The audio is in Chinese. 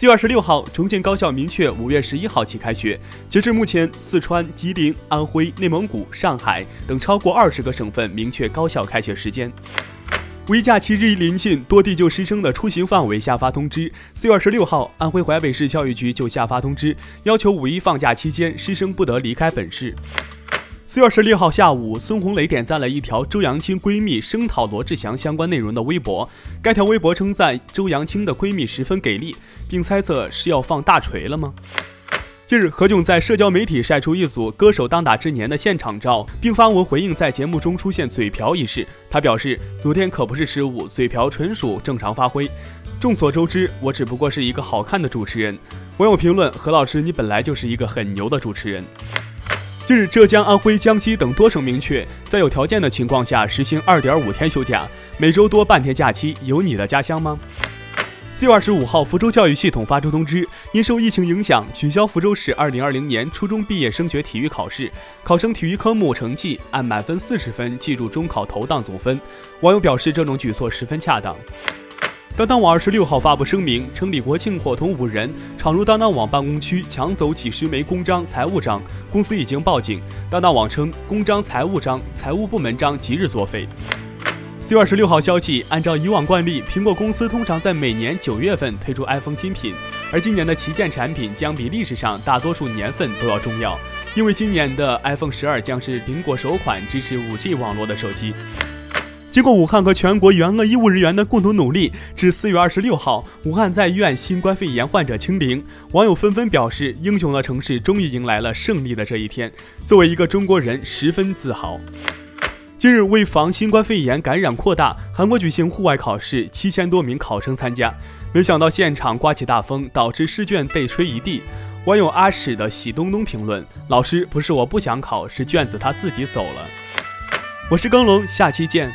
四月二十六号，重庆高校明确五月十一号起开学。截至目前，四川、吉林、安徽、内蒙古、上海等超过二十个省份明确高校开学时间。五一假期日益临近，多地就师生的出行范围下发通知。四月二十六号，安徽淮北市教育局就下发通知，要求五一放假期间师生不得离开本市。四月二十六号下午，孙红雷点赞了一条周扬青闺蜜声讨罗志祥相关内容的微博。该条微博称赞周扬青的闺蜜十分给力，并猜测是要放大锤了吗？近日，何炅在社交媒体晒出一组《歌手当打之年》的现场照，并发文回应在节目中出现嘴瓢一事。他表示：“昨天可不是失误，嘴瓢纯属正常发挥。众所周知，我只不过是一个好看的主持人。”网友评论：“何老师，你本来就是一个很牛的主持人。”近日，浙江、安徽、江西等多省明确，在有条件的情况下实行二点五天休假，每周多半天假期。有你的家乡吗？四月二十五号，福州教育系统发出通知，因受疫情影响，取消福州市二零二零年初中毕业升学体育考试，考生体育科目成绩按满分四十分计入中考投档总分。网友表示，这种举措十分恰当。当当网二十六号发布声明称，李国庆伙同五人闯入当当网办公区，抢走几十枚公章、财务章，公司已经报警。当当网称，公章、财务章、财务部门章即日作废。四月二十六号消息，按照以往惯例，苹果公司通常在每年九月份推出 iPhone 新品，而今年的旗舰产品将比历史上大多数年份都要重要，因为今年的 iPhone 十二将是苹果首款支持 5G 网络的手机。经过武汉和全国援鄂医务人员的共同努力，至四月二十六号，武汉在医院新冠肺炎患者清零。网友纷纷表示，英雄的城市终于迎来了胜利的这一天。作为一个中国人，十分自豪。近日，为防新冠肺炎感染扩大，韩国举行户外考试，七千多名考生参加，没想到现场刮起大风，导致试卷被吹一地。网友阿史的喜东东评论：“老师不是我不想考，是卷子他自己走了。”我是耕龙，下期见。